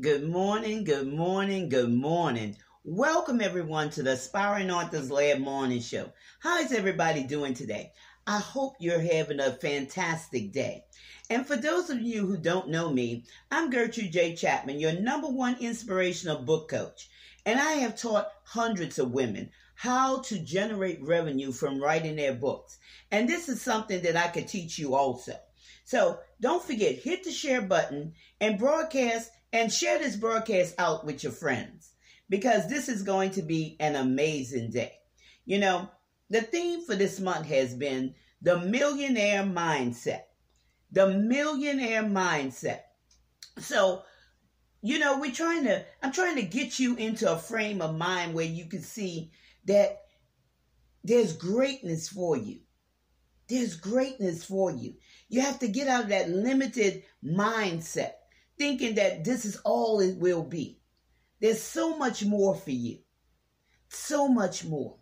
Good morning, good morning, good morning. Welcome everyone to the Aspiring Authors Lab Morning Show. How is everybody doing today? I hope you're having a fantastic day. And for those of you who don't know me, I'm Gertrude J. Chapman, your number one inspirational book coach. And I have taught hundreds of women how to generate revenue from writing their books. And this is something that I could teach you also. So don't forget, hit the share button and broadcast and share this broadcast out with your friends because this is going to be an amazing day. You know, the theme for this month has been the millionaire mindset. The millionaire mindset. So, you know, we're trying to, I'm trying to get you into a frame of mind where you can see that there's greatness for you. There's greatness for you. You have to get out of that limited mindset, thinking that this is all it will be. There's so much more for you. So much more.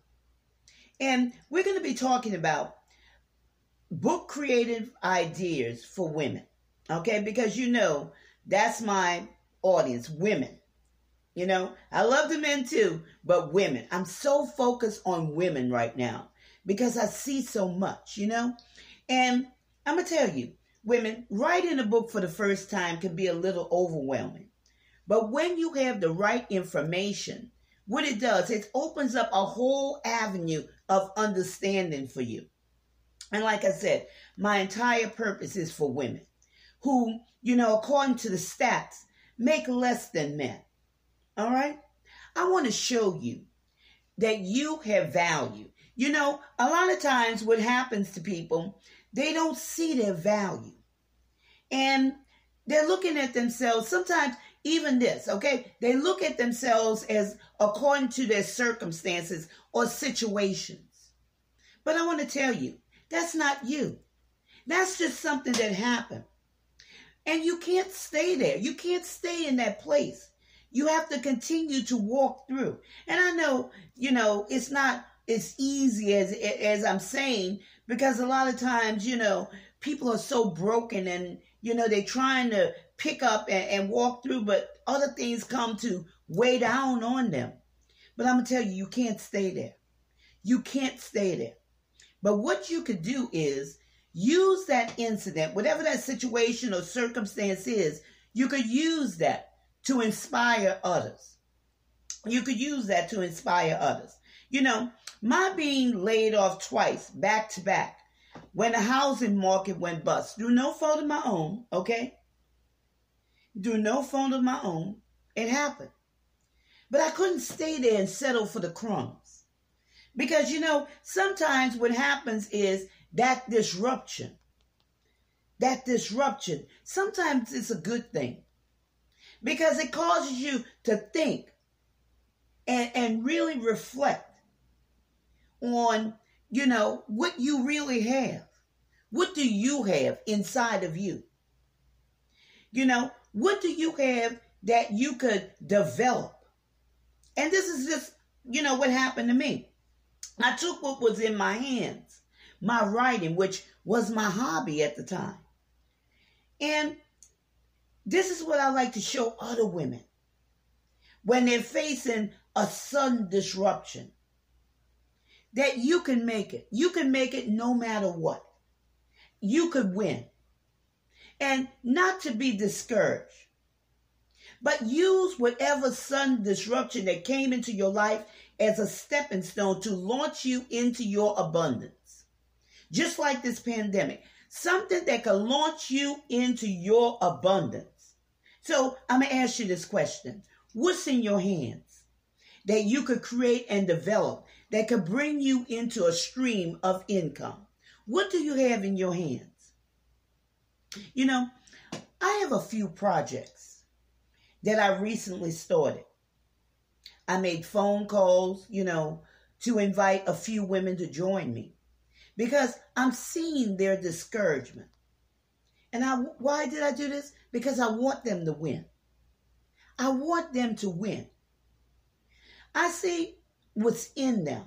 And we're going to be talking about book creative ideas for women. Okay? Because you know, that's my audience, women. You know, I love the men too, but women. I'm so focused on women right now because I see so much, you know? And I'm going to tell you, women, writing a book for the first time can be a little overwhelming. But when you have the right information, what it does, it opens up a whole avenue of understanding for you. And like I said, my entire purpose is for women who, you know, according to the stats, make less than men. All right? I want to show you that you have value. You know, a lot of times what happens to people, they don't see their value. And they're looking at themselves, sometimes even this, okay? They look at themselves as according to their circumstances or situations. But I want to tell you, that's not you. That's just something that happened. And you can't stay there. You can't stay in that place. You have to continue to walk through. And I know, you know, it's not as easy as as I'm saying because a lot of times, you know, people are so broken and you know they're trying to pick up and, and walk through, but other things come to weigh down on them. But I'm gonna tell you, you can't stay there. You can't stay there. But what you could do is use that incident, whatever that situation or circumstance is, you could use that to inspire others. You could use that to inspire others. You know, my being laid off twice, back to back, when the housing market went bust, through no fault of my own, okay? Through no fault of my own, it happened. But I couldn't stay there and settle for the crumbs. Because, you know, sometimes what happens is that disruption, that disruption, sometimes it's a good thing because it causes you to think and, and really reflect on, you know, what you really have. What do you have inside of you? You know, what do you have that you could develop? And this is just, you know, what happened to me. I took what was in my hands, my writing, which was my hobby at the time. And this is what I like to show other women when they're facing a sudden disruption that you can make it. You can make it no matter what. You could win. And not to be discouraged, but use whatever sudden disruption that came into your life as a stepping stone to launch you into your abundance. Just like this pandemic, something that can launch you into your abundance. So I'm going to ask you this question What's in your hands that you could create and develop that could bring you into a stream of income? What do you have in your hands? You know, I have a few projects that I recently started. I made phone calls, you know, to invite a few women to join me because I'm seeing their discouragement. And I why did I do this? Because I want them to win. I want them to win. I see what's in them.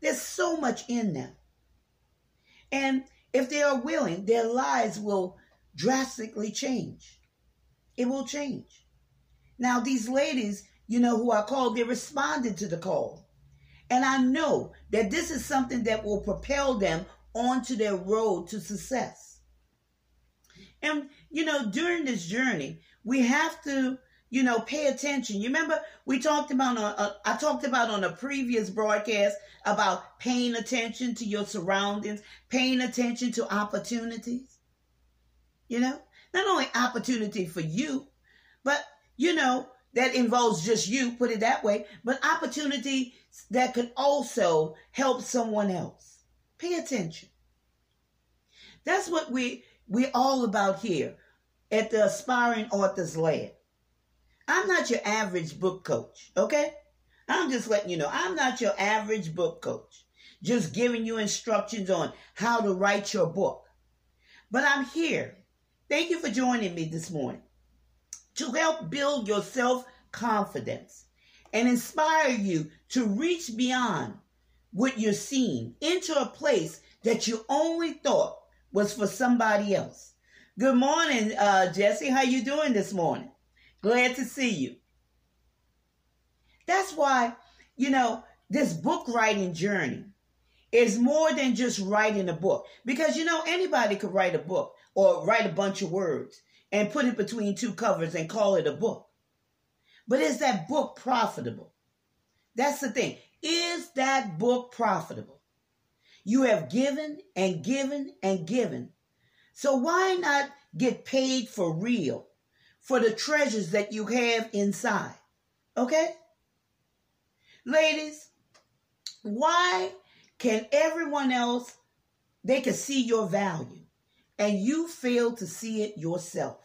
There's so much in them. And if they are willing, their lives will drastically change. It will change. Now, these ladies, you know, who I called, they responded to the call. And I know that this is something that will propel them onto their road to success. And, you know, during this journey, we have to, you know, pay attention. You remember we talked about, on, uh, I talked about on a previous broadcast about paying attention to your surroundings, paying attention to opportunities. You know, not only opportunity for you, but, you know, that involves just you, put it that way, but opportunity that could also help someone else. Pay attention. That's what we we're all about here at the Aspiring Authors Lab. I'm not your average book coach, okay? I'm just letting you know, I'm not your average book coach, just giving you instructions on how to write your book. But I'm here. Thank you for joining me this morning to help build your self confidence and inspire you to reach beyond what you're seeing into a place that you only thought was for somebody else. Good morning, uh, Jesse. How you doing this morning? Glad to see you. That's why, you know, this book writing journey is more than just writing a book. Because, you know, anybody could write a book or write a bunch of words and put it between two covers and call it a book. But is that book profitable? That's the thing. Is that book profitable? You have given and given and given. So why not get paid for real for the treasures that you have inside? Okay? Ladies, why can everyone else they can see your value and you fail to see it yourself?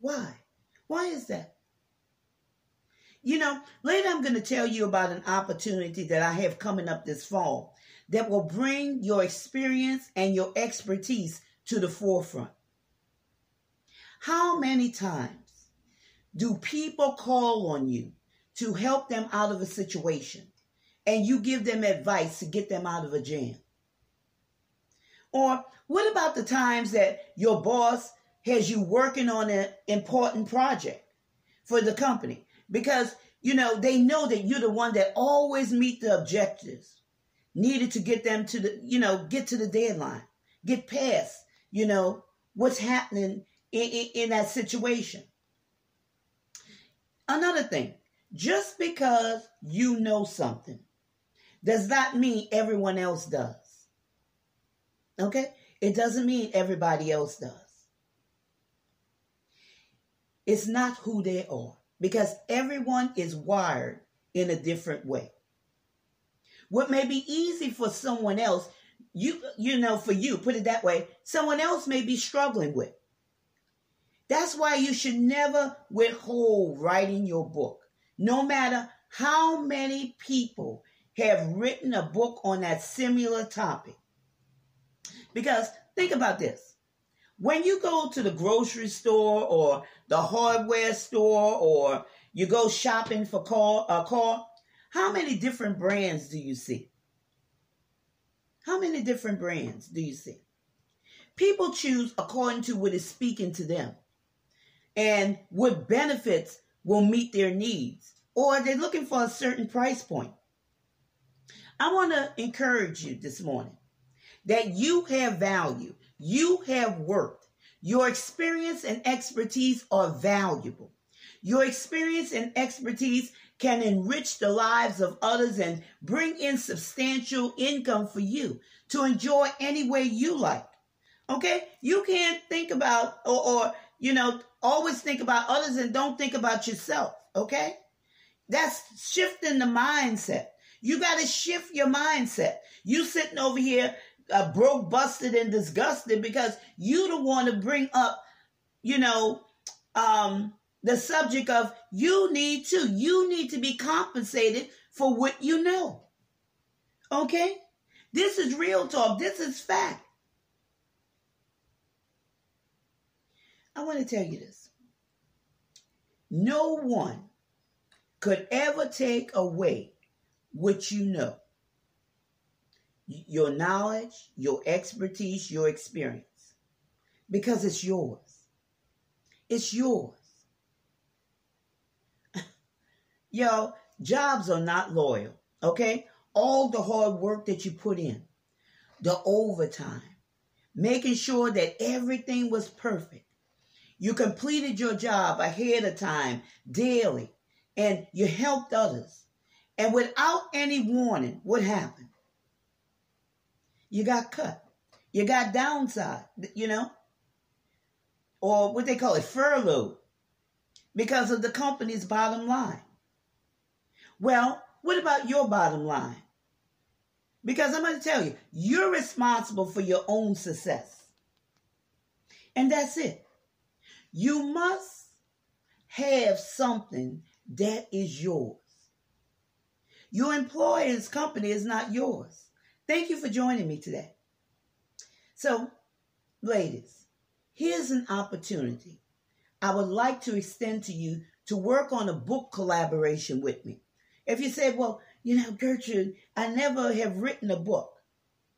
Why? Why is that? You know, later I'm going to tell you about an opportunity that I have coming up this fall that will bring your experience and your expertise to the forefront. How many times do people call on you to help them out of a situation and you give them advice to get them out of a jam? Or what about the times that your boss has you working on an important project for the company because you know they know that you're the one that always meet the objectives needed to get them to the you know get to the deadline get past you know what's happening in, in, in that situation another thing just because you know something does not mean everyone else does okay it doesn't mean everybody else does it's not who they are because everyone is wired in a different way. What may be easy for someone else, you you know, for you, put it that way, someone else may be struggling with. That's why you should never withhold writing your book. No matter how many people have written a book on that similar topic. Because think about this. When you go to the grocery store or the hardware store or you go shopping for car, a car, how many different brands do you see? How many different brands do you see? People choose according to what is speaking to them and what benefits will meet their needs, or are they're looking for a certain price point. I want to encourage you this morning that you have value. You have worth. Your experience and expertise are valuable. Your experience and expertise can enrich the lives of others and bring in substantial income for you to enjoy any way you like. Okay? You can't think about or, or you know, always think about others and don't think about yourself. Okay? That's shifting the mindset. You got to shift your mindset. You sitting over here uh, broke, busted, and disgusted because you don't want to bring up, you know, um, the subject of you need to, you need to be compensated for what you know. Okay? This is real talk. This is fact. I want to tell you this. No one could ever take away what you know your knowledge, your expertise, your experience, because it's yours. It's yours. Yo, jobs are not loyal, okay? All the hard work that you put in, the overtime, making sure that everything was perfect. You completed your job ahead of time, daily, and you helped others. And without any warning, what happened? You got cut. You got downside, you know? Or what they call it, furloughed, because of the company's bottom line. Well, what about your bottom line? Because I'm going to tell you, you're responsible for your own success. And that's it. You must have something that is yours. Your employer's company is not yours. Thank you for joining me today. So, ladies, here's an opportunity I would like to extend to you to work on a book collaboration with me. If you say, well, you know, Gertrude, I never have written a book,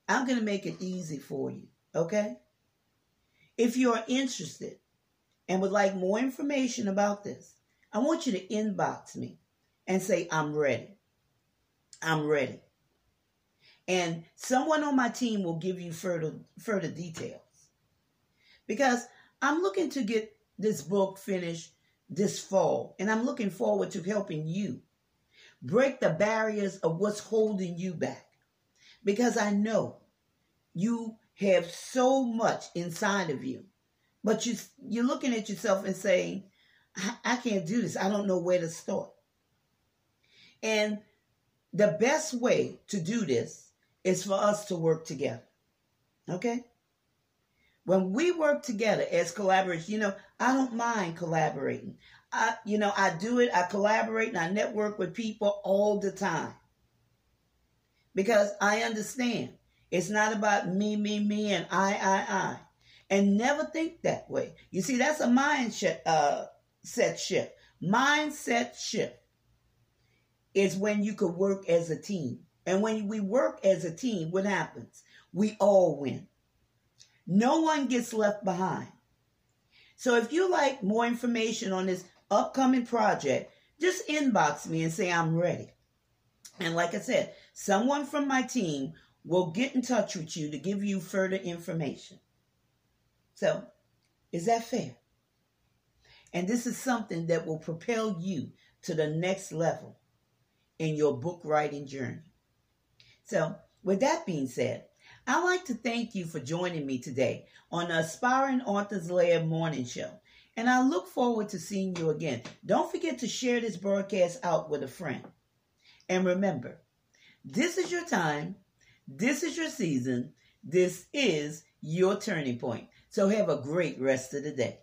I'm going to make it easy for you, okay? If you're interested and would like more information about this, I want you to inbox me and say, I'm ready. I'm ready. And someone on my team will give you further further details. Because I'm looking to get this book finished this fall, and I'm looking forward to helping you break the barriers of what's holding you back. Because I know you have so much inside of you, but you you're looking at yourself and saying, I, I can't do this. I don't know where to start. And the best way to do this is for us to work together. Okay? When we work together as collaborators, you know, I don't mind collaborating. I, you know, I do it, I collaborate and I network with people all the time. Because I understand it's not about me, me, me, and I, I, I. And never think that way. You see, that's a mindset uh, set shift. Mindset shift is when you could work as a team. And when we work as a team, what happens? We all win. No one gets left behind. So if you like more information on this upcoming project, just inbox me and say I'm ready. And like I said, someone from my team will get in touch with you to give you further information. So, is that fair? And this is something that will propel you to the next level in your book writing journey. So, with that being said, I'd like to thank you for joining me today on the Aspiring Authors Lab Morning Show. And I look forward to seeing you again. Don't forget to share this broadcast out with a friend. And remember, this is your time, this is your season, this is your turning point. So have a great rest of the day.